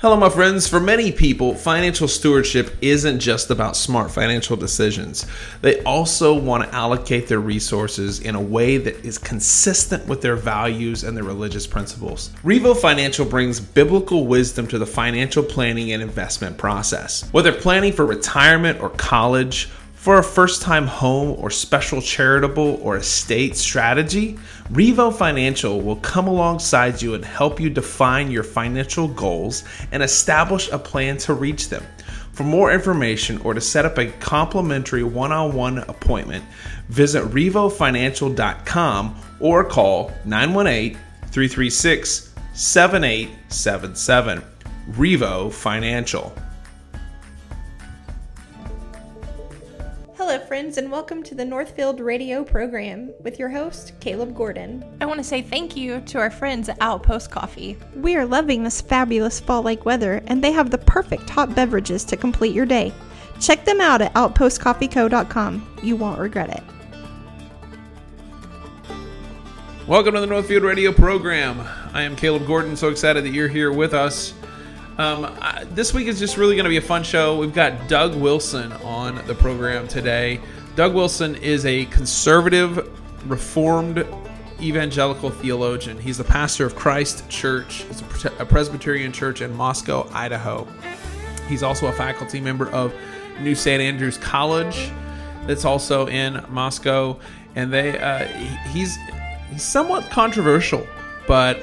Hello, my friends. For many people, financial stewardship isn't just about smart financial decisions. They also want to allocate their resources in a way that is consistent with their values and their religious principles. Revo Financial brings biblical wisdom to the financial planning and investment process. Whether planning for retirement or college, for a first time home or special charitable or estate strategy, Revo Financial will come alongside you and help you define your financial goals and establish a plan to reach them. For more information or to set up a complimentary one on one appointment, visit RevoFinancial.com or call 918 336 7877. Revo Financial. Hello, friends, and welcome to the Northfield Radio program with your host, Caleb Gordon. I want to say thank you to our friends at Outpost Coffee. We are loving this fabulous fall like weather, and they have the perfect hot beverages to complete your day. Check them out at outpostcoffeeco.com. You won't regret it. Welcome to the Northfield Radio program. I am Caleb Gordon. So excited that you're here with us. Um, I, this week is just really going to be a fun show. We've got Doug Wilson on the program today. Doug Wilson is a conservative, reformed evangelical theologian. He's the pastor of Christ Church, it's a, a Presbyterian church in Moscow, Idaho. He's also a faculty member of New St. Andrews College, that's also in Moscow, and they uh, he's he's somewhat controversial, but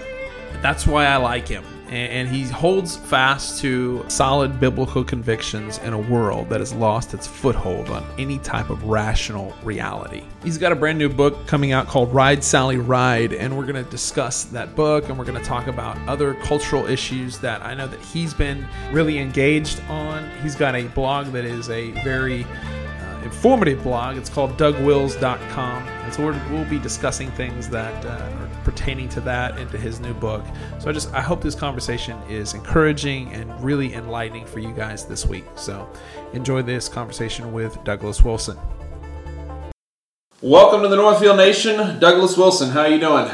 that's why I like him and he holds fast to solid biblical convictions in a world that has lost its foothold on any type of rational reality. He's got a brand new book coming out called Ride Sally Ride, and we're going to discuss that book and we're going to talk about other cultural issues that I know that he's been really engaged on. He's got a blog that is a very uh, informative blog. It's called dougwils.com. And so we will be discussing things that uh, pertaining to that and to his new book. So I just I hope this conversation is encouraging and really enlightening for you guys this week. So enjoy this conversation with Douglas Wilson. Welcome to the Northfield Nation, Douglas Wilson. How are you doing?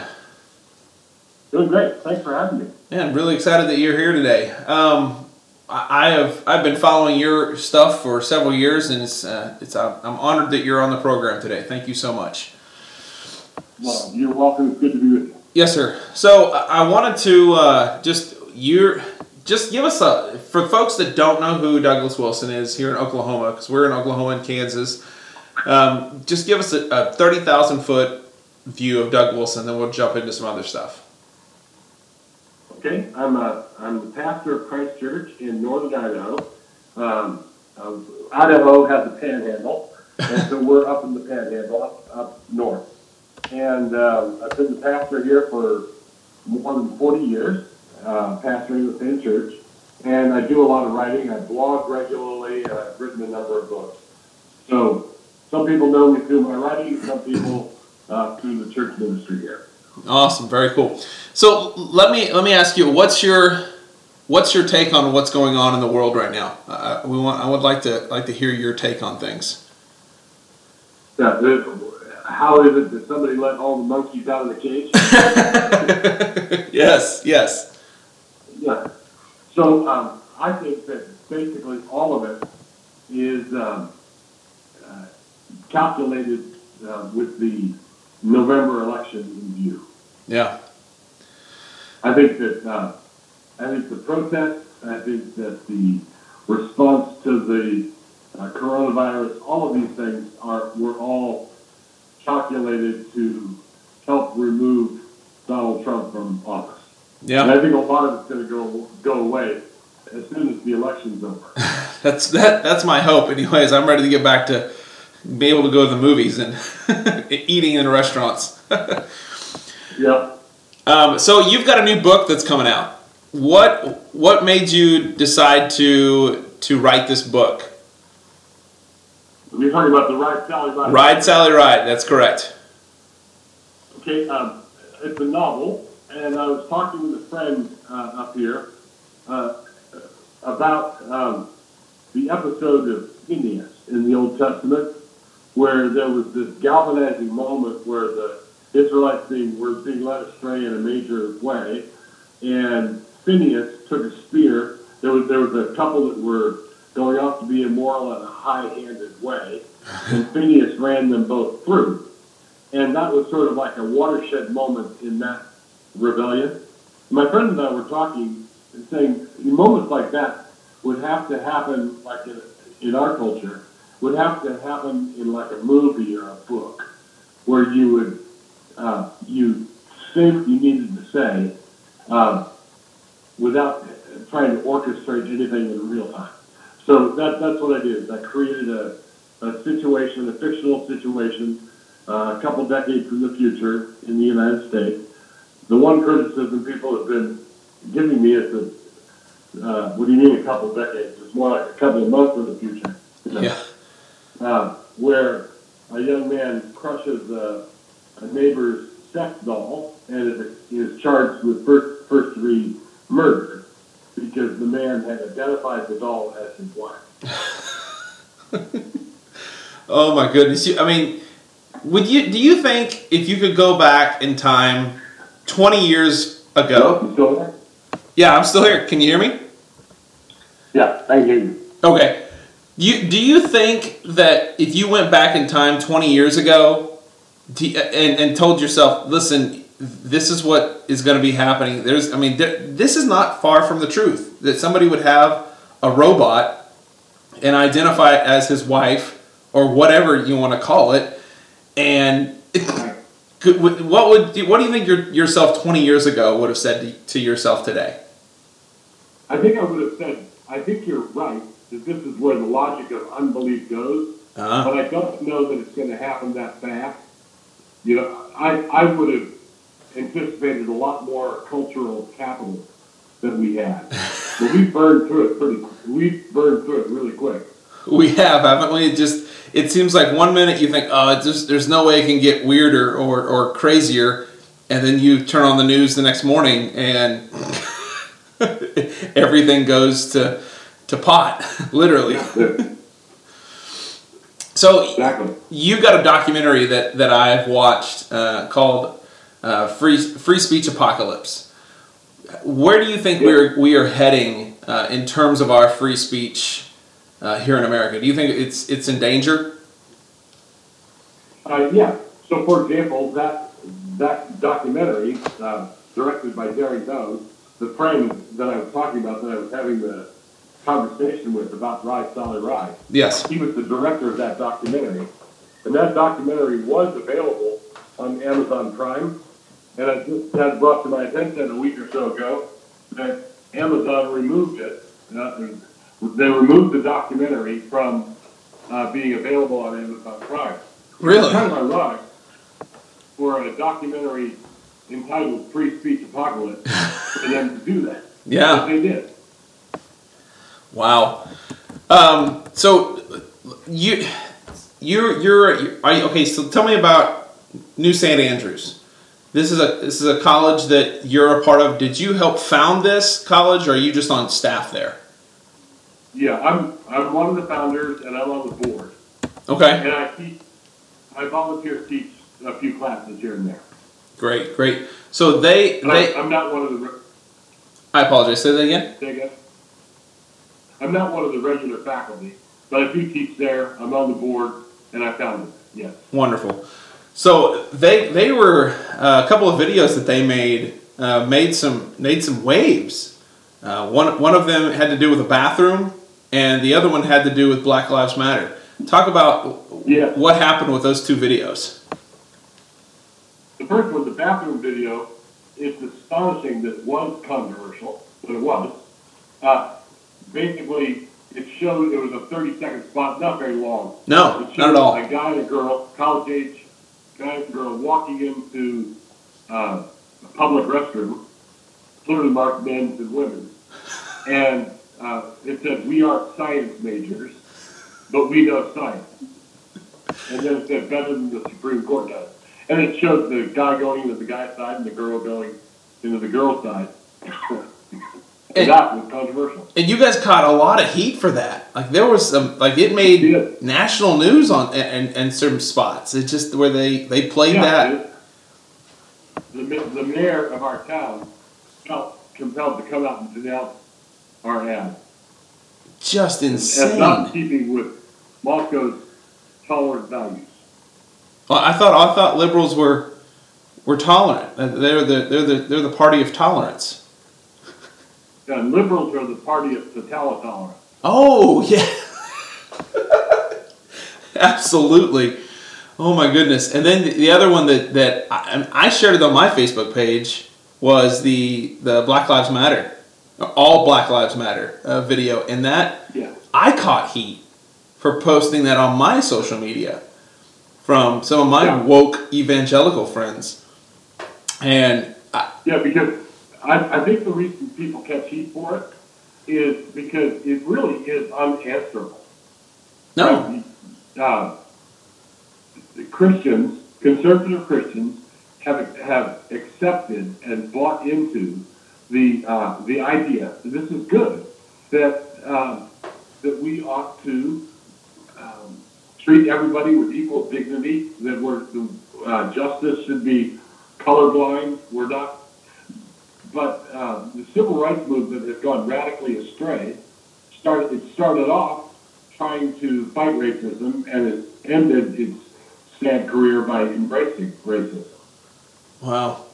Doing great. Thanks for having me. Yeah, I'm really excited that you're here today. Um, I have I've been following your stuff for several years, and it's uh, it's uh, I'm honored that you're on the program today. Thank you so much. Well, you're welcome. It's good to be with you. Yes, sir. So I wanted to uh, just you just give us a for folks that don't know who Douglas Wilson is here in Oklahoma because we're in Oklahoma and Kansas. Um, just give us a, a thirty thousand foot view of Doug Wilson, then we'll jump into some other stuff. Okay, I'm a I'm the pastor of Christ Church in northern Idaho. Um, Idaho has a Panhandle, and so we're up in the Panhandle, up, up north. And um, I've been the pastor here for more than 40 years, uh, pastoring the same church. And I do a lot of writing. I blog regularly. And I've written a number of books. So some people know me through my writing. Some people uh, through the church ministry here. Awesome, very cool. So let me let me ask you, what's your what's your take on what's going on in the world right now? Uh, we want I would like to like to hear your take on things. Yeah, how is it that somebody let all the monkeys out of the cage? yes, yes. Yeah. So um, I think that basically all of it is um, uh, calculated uh, with the November election in view. Yeah. I think that uh, I think the protest. I think that the response to the uh, coronavirus. All of these things are were all calculated to help remove Donald Trump from office. Yeah. And I think a lot of it's going to go go away as soon as the election's over. that's that. That's my hope. Anyways, I'm ready to get back to be able to go to the movies and eating in restaurants. yeah. Um, so you've got a new book that's coming out. What what made you decide to to write this book? You're talking about the Ride Sally Ride. Ride Sally Ride. That's correct. Okay, um, it's a novel, and I was talking with a friend uh, up here uh, about um, the episode of Phineas in the Old Testament, where there was this galvanizing moment where the Israelites being, were being led astray in a major way, and Phineas took a spear there was there was a couple that were going off to be immoral in a high-handed way, and Phineas ran them both through. And that was sort of like a watershed moment in that rebellion. My friend and I were talking and saying moments like that would have to happen, like in, in our culture, would have to happen in like a movie or a book, where you would uh, you say what you needed to say um, without trying to orchestrate anything in real time. So that, that's what I did. I created a, a situation, a fictional situation, uh, a couple decades in the future in the United States. The one criticism people have been giving me is that, uh, what do you mean a couple decades? It's more like a couple of months in the future. You know? Yeah. uh, where a young man crushes a, a neighbor's sex doll and is, is charged with first, first degree murder because the man had identified the doll as his wife. Oh my goodness! I mean, would you? Do you think if you could go back in time, twenty years ago? Hello, still there? Yeah, I'm still here. Can you hear me? Yeah, I hear you. Okay. You do you think that if you went back in time twenty years ago, you- and and told yourself, listen, this is what is going to be happening. There's, I mean, there, this is not far from the truth that somebody would have a robot and identify it as his wife or whatever you want to call it, and could, what would what do you think your, yourself twenty years ago would have said to, to yourself today? I think I would have said, I think you're right that this is where the logic of unbelief goes, Uh, but I don't know that it's going to happen that fast. You know, I, I would have anticipated a lot more cultural capital than we had. but we burned through it pretty, we burned through it really quick. We have, haven't we? It just it seems like one minute you think, oh, just there's no way it can get weirder or, or crazier, and then you turn on the news the next morning and everything goes to to pot, literally. So Exactly. you got a documentary that that I've watched uh, called uh, "Free Free Speech Apocalypse." Where do you think we're we are heading uh, in terms of our free speech uh, here in America? Do you think it's it's in danger? Uh, yeah. So, for example, that that documentary uh, directed by Darren Doane, the friend that I was talking about, that I was having the conversation with about Ride Sally Ride, Yes. he was the director of that documentary, and that documentary was available on Amazon Prime. And I just had brought to my attention a week or so ago that Amazon removed it. Uh, they removed the documentary from uh, being available on Amazon Prime. Really? It's kind of ironic for a documentary entitled Free Speech Apocalypse for them to do that. Yeah. they did. Wow. Um, so you you're you're are you, okay. So tell me about New St. Andrews. This is a this is a college that you're a part of. Did you help found this college, or are you just on staff there? Yeah, I'm, I'm one of the founders and I'm on the board. Okay. And I teach, I volunteer teach a few classes here and there. Great. Great. So they they. I, I'm not one of the, re- I apologize. Say that again. say again? I'm not one of the regular faculty, but I do teach there. I'm on the board and I founded it, yes. Wonderful. So they they were uh, a couple of videos that they made uh, made some made some waves. Uh, one one of them had to do with a bathroom, and the other one had to do with Black Lives Matter. Talk about Yeah. what happened with those two videos. The first one, the bathroom video, it's astonishing that it was controversial, but it was. Uh, basically, it showed it was a 30 second spot, not very long. No, It not at all. A guy and a girl, college age guy and girl, walking into uh, a public restroom, clearly marked men and women, and uh, it said, "We are science majors, but we know science." And then it said, "Better than the Supreme Court does." And it showed the guy going into the guy's side and the girl going into the girl's side. and And- that was controversial. And you guys caught a lot of heat for that. Like there was some like it made Yeah. national news on and, and certain spots. It just where they they played Yeah, that. The, the mayor of our town felt compelled to come out and denounce our ad. Just As insane. not keeping with Moscow's tolerant values. Well, I thought I thought liberals were were tolerant. They're the they're the they're the party of tolerance. And liberals are the party of totalitarian. Oh yeah, absolutely. Oh my goodness! And then the- the other one that that I, I shared it on my Facebook page was the the Black Lives Matter, all Black Lives Matter uh, video, and that Yeah. I caught heat for posting that on my social media from some of my Yeah. woke evangelical friends, and I, Yeah, because I, I think the reason people catch heat for it is because it really is unanswerable. no, Uh, the Christians, conservative Christians, have have accepted and bought into the uh, the idea. This is good that um, that we ought to um, treat everybody with equal dignity. That we're uh, justice should be colorblind. We're not. But uh, the civil rights movement has gone radically astray. Started it started off trying to fight racism, and it ended its sad career by embracing racism. Wow.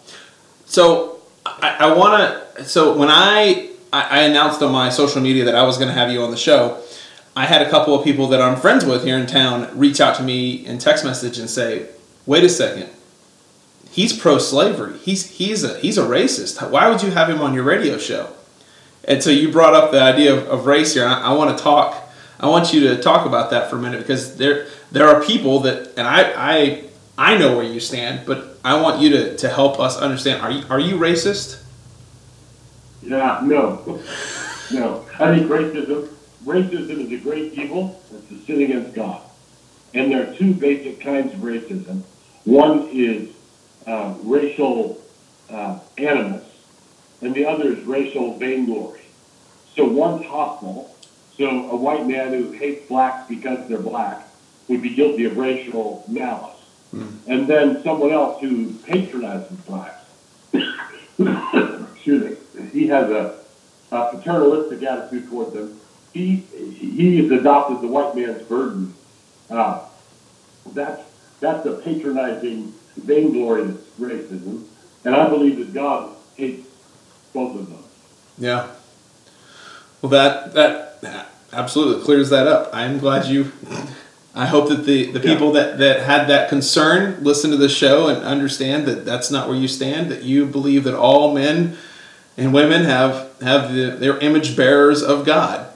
So I, I want to. So when I, I I announced on my social media that I was going to have you on the show, I had a couple of people that I'm friends with here in town reach out to me in text message and say, "Wait a second, he's pro-slavery. He's he's a he's a racist. Why would you have him on your radio show?" And so you brought up the idea of, of race here. I, I want to talk. I want you to talk about that for a minute because there there are people that, and I I I know where you stand, but I want you to, to help us understand. Are you are you racist? Yeah, no, no. I think racism, racism is a great evil. It's a sin against God. And there are two basic kinds of racism. One is uh, racial uh, animus, and the other is racial vainglory. So one's hostile. So a white man who hates blacks because they're black would be guilty of racial malice. And then someone else who patronizes blacks excuse me, he has a, a paternalistic attitude toward them. He he has adopted the white man's burden. Uh, that's that's a patronizing, vainglorious racism, and I believe that God hates both of those. Yeah. Well, that that absolutely clears that up. I'm glad you. I hope that the, the people that, that had that concern listen to the show and understand that that's not where you stand. That you believe that all men and women have have the, their image bearers of God,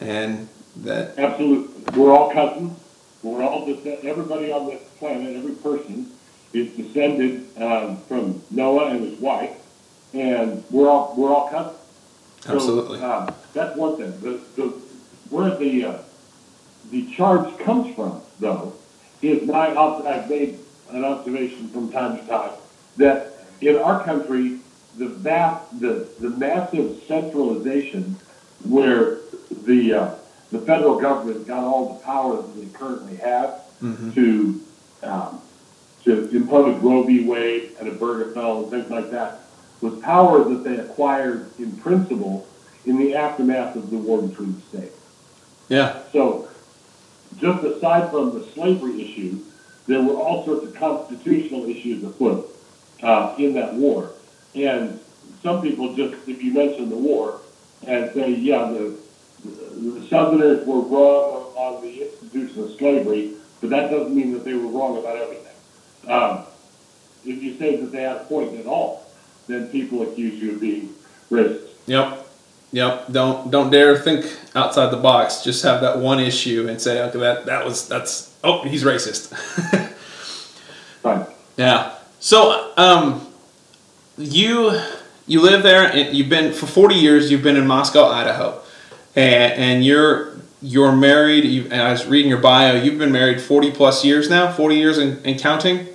and that Absolutely, we're all cousins. We're all descend- everybody on this planet, every person is descended um, from Noah and his wife, and we're all we're all cousins. So, Absolutely. uh, that's one thing. The, the, where the uh, the charge comes from, though, is my I've made an observation from time to time that in our country, the vast, the, the massive centralization where the uh, the federal government got all the power that they currently have to um, to impose a Roe v. Wade and a Obergefell and things like that was power that they acquired in principle in the aftermath of the war between the states. yeah, So, just aside from the slavery issue, there were all sorts of constitutional issues afoot uh, in that war. And some people just, if you mention the war, and say, yeah, the, the Southerners were wrong on, on the institution of slavery, but that doesn't mean that they were wrong about everything. Um, if you say that they had a point at all, then people accuse you of being racist. Yep. Yep. Don't don't dare think outside the box. Just have that one issue and say, okay, that that was that's oh he's racist. Right. yeah. So um, you you live there and you've been for forty years. You've been in Moscow, Idaho, and, and you're you're married. You, and I was reading your bio. You've been married forty plus years now. Forty years and, and counting.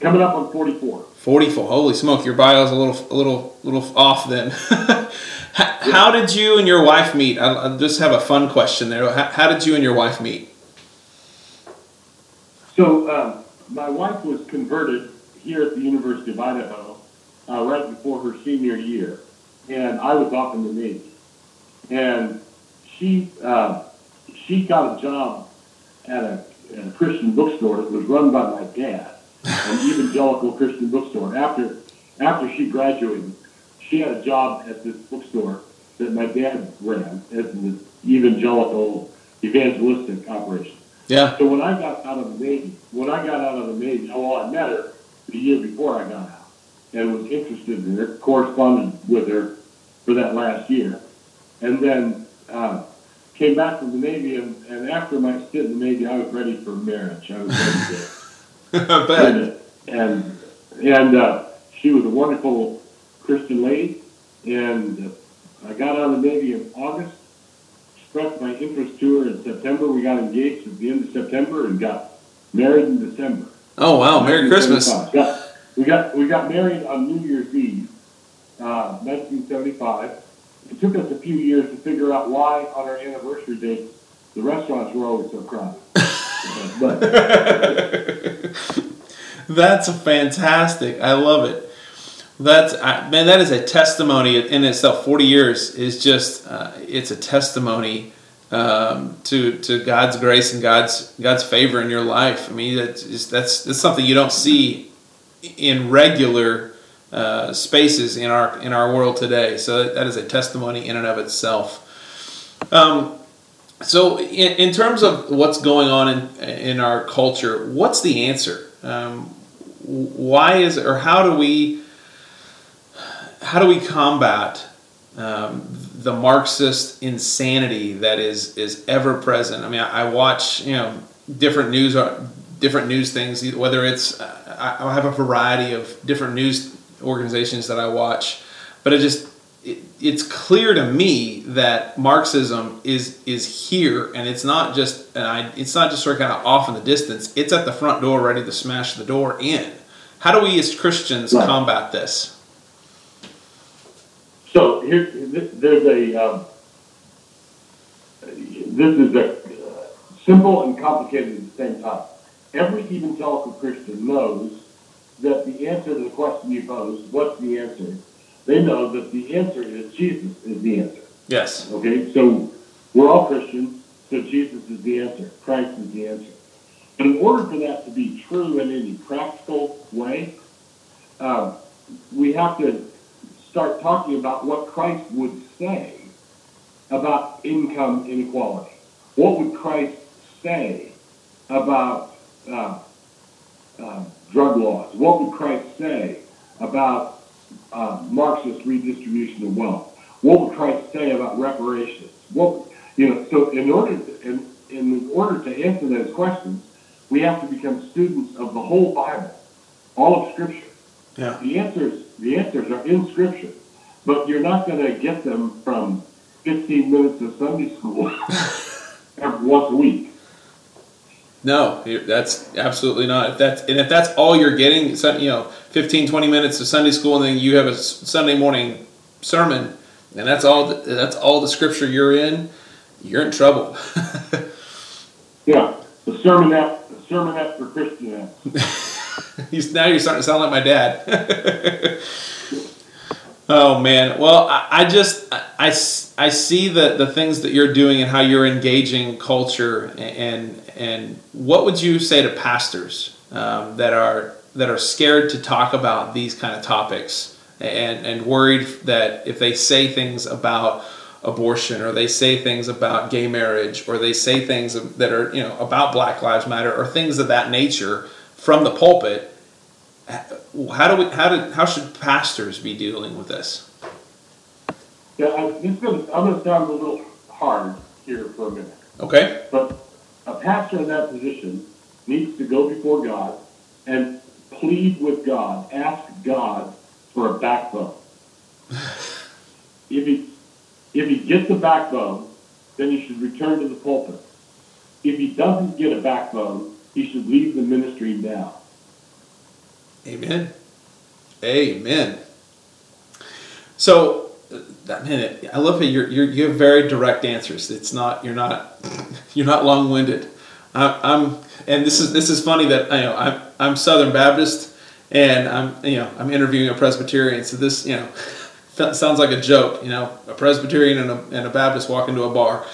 Coming up on 44. 44. Holy smoke, your bio's a little, a little, little off then. how, did you and your wife meet? I, I just have a fun question there. How, how did you and your wife meet? So um, my wife was converted here at the University of Idaho uh, right before her senior year, and I was off in the Navy. And she uh, she got a job at a, at a Christian bookstore that was run by my dad, an evangelical Christian bookstore. After after she graduated, she had a job at this bookstore that my dad ran as an evangelical evangelistic operation. Yeah. So when I got out of the Navy, when I got out of the Navy, oh, well, I met her the year before I got out and was interested in her, corresponded with her for that last year, and then uh, came back from the Navy. And, and after my stint in the Navy, I was ready for marriage. I was ready to I bet. and and uh, she was a wonderful Christian lady. And I got out of the Navy in August, expressed my interest to her in September. We got engaged at the end of September and got married in December. Oh wow! Merry Christmas. 1975. Got- we got we got married on New Year's Eve, uh, 1975. It took us a few years to figure out why on our anniversary date the restaurants were always so crowded. but That's fantastic. I love it. That's I, man. That is a testimony in itself. Forty years is just uh, it's a testimony um, to to God's grace and God's God's favor in your life. I mean, that's just, that's that's something you don't see in regular uh, spaces in our in our world today. So that, is a testimony in and of itself. Um, so, in, in terms of what's going on in in our culture, what's the answer? Um, why is it, or how do we how do we combat um, the Marxist insanity that is is ever present? I mean, I, I watch you know different news different news things. Whether it's I, I have a variety of different news organizations that I watch, but it just it's clear to me that Marxism is is here, and it's not just an I, it's not just sort of kind of off in the distance. It's at the front door, ready to smash the door in. How do we as Christians Right. combat this? So here, there's a, um, this is a uh, simple and complicated at the same time. Every evangelical Christian knows that the answer to the question you pose, what's the answer? They know that the answer is Jesus is the answer. Yes. Okay, so we're all Christians, so Jesus is the answer. Christ is the answer. But in order for that to be true in any practical way, um, we have to start talking about what Christ would say about income inequality. What would Christ say about uh, uh, drug laws? What would Christ say about uh, Marxist redistribution of wealth? What would Christ say about reparations? What you know? So in order to, in, in order to answer those questions, we have to become students of the whole Bible, all of Scripture. Yeah. The answers the answers are in Scripture, but you're not going to get them from 15 minutes of Sunday school once a week. No, that's absolutely not. If that's and if that's all you're getting, you know, 15, 20 minutes of Sunday school, and then you have a Sunday morning sermon, and that's all. The, that's all the scripture you're in. You're in trouble. Yeah, the sermonette, the sermonette for Christianettes. He's, now you're starting to sound like my dad. oh man. Well, I, I just I, I see the the things that you're doing and how you're engaging culture and and what would you say to pastors um, that are that are scared to talk about these kind of topics and and worried that if they say things about abortion or they say things about gay marriage or they say things that are you know about black lives matter or things of that nature from the pulpit how do we how do how should pastors be dealing with this Yeah, I, this is gonna, I'm going to sound a little hard here for a minute, okay but a pastor in that position needs to go before God and plead with God, ask God for a backbone. if he if he gets a backbone, then he should return to the pulpit. If he doesn't get a backbone, he should leave the ministry now. Amen amen so uh, that minute i love how you're, you're you have very direct answers it's not you're not you're not long-winded I, i'm and this is this is funny that you know i'm i'm southern baptist and i'm you know i'm interviewing a presbyterian so this you know sounds like a joke, you know, a Presbyterian and a, and a Baptist walk into a bar.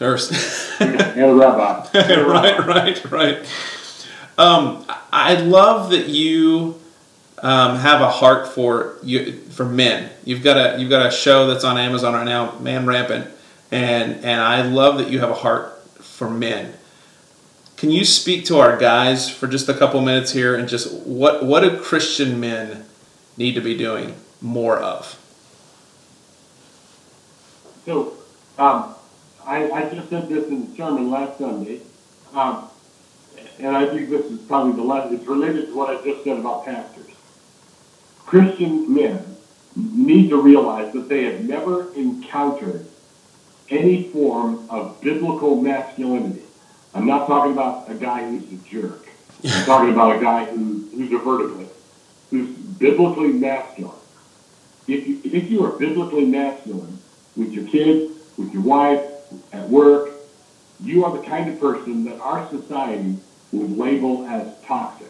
Or, and a rabbi. right, right, right. Um, I love that you um, have a heart for you for men. You've got a you've got a show that's on Amazon right now, Man Rampant, and and I love that you have a heart for men. Can you speak to our guys for just a couple minutes here and just what what do Christian men need to be doing more of? So, um, I, I just said this in the sermon last Sunday, um, and I think this is probably the last, it's related to what I just said about pastors. Christian men need to realize that they have never encountered any form of biblical masculinity. I'm not talking about a guy who's a jerk. I'm talking about a guy who, who's a verticalist, who's biblically masculine. If you, if you are biblically masculine with your kids, with your wife, at work, you are the kind of person that our society would label as toxic.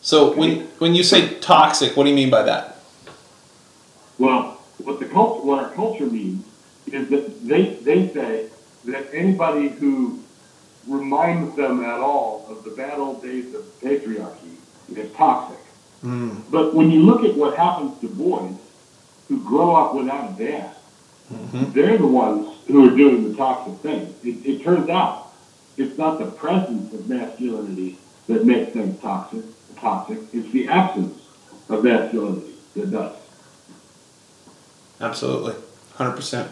So when when you say toxic, what do you mean by that? Well, what the culture, what our culture means is that they they say that anybody who reminds them at all of the bad old days of patriarchy is toxic. Mm. But when you look at what happens to boys who grow up without a dad, mm-hmm. they're the ones who are doing the toxic thing. It, it turns out it's not the presence of masculinity that makes them toxic. Toxic. It's the absence of masculinity that does. Absolutely, hundred percent.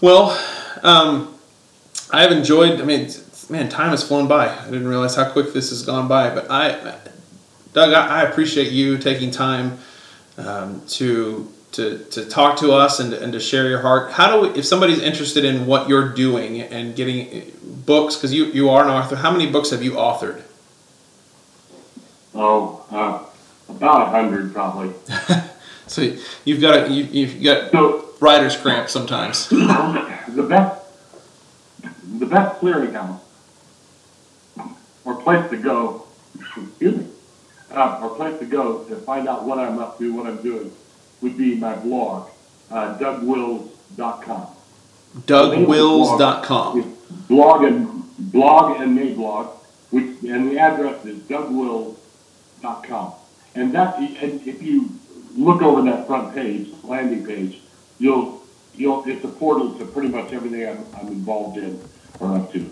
Well, um, I have enjoyed. I mean, man, time has flown by. I didn't realize how quick this has gone by. But I, Doug, I, appreciate you taking time um, to to, to talk to us and, and to share your heart. How do we, if somebody's interested in what you're doing and getting books, because you, you are an author, how many books have you authored? Oh, uh, about a hundred probably. so you've got a, you, you've got so, writer's cramp sometimes. the best, the best clearinghouse or place to go, excuse me, uh, or place to go to find out what I'm up to, what I'm doing would be my blog, uh, dougwils.com. Dougwils.com. Blog and blog and mablog, which and the address is dougwils.com. And that and if you look over that front page, landing page, you'll you'll it's a portal to pretty much everything I'm, I'm involved in or up to.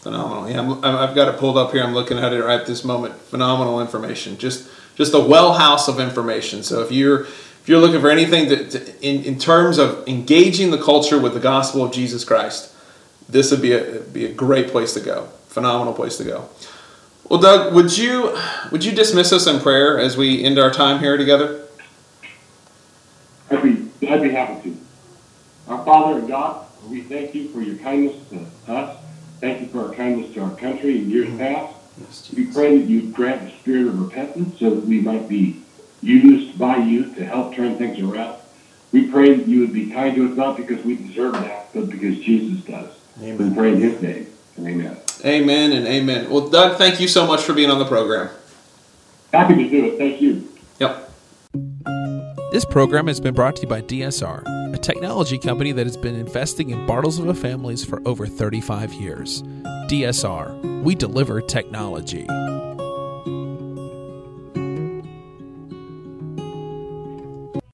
Phenomenal. Yeah, i have got it pulled up here. I'm looking at it right this moment. Phenomenal information. Just just a well house of information. So if you're if you're looking for anything to, to, in, in terms of engaging the culture with the gospel of Jesus Christ, this would be a, be a great place to go. Phenomenal place to go. Well, Doug, would you would you dismiss us in prayer as we end our time here together? I'd be I'd be happy to. Our Father and God, we thank you for your kindness to us. Thank you for our kindness to our country in years mm. past. Yes, we pray that you grant a spirit of repentance so that we might be used by you to help turn things around. We pray that you would be kind to us, not because we deserve that, but because Jesus does. Amen. We pray in his name. Amen. Amen and amen. Well, Doug, thank you so much for being on the program. Happy to do it. Thank you. Yep. This program has been brought to you by DSR, a technology company that has been investing in Bartlesville families for over 35 years. DSR, we deliver technology.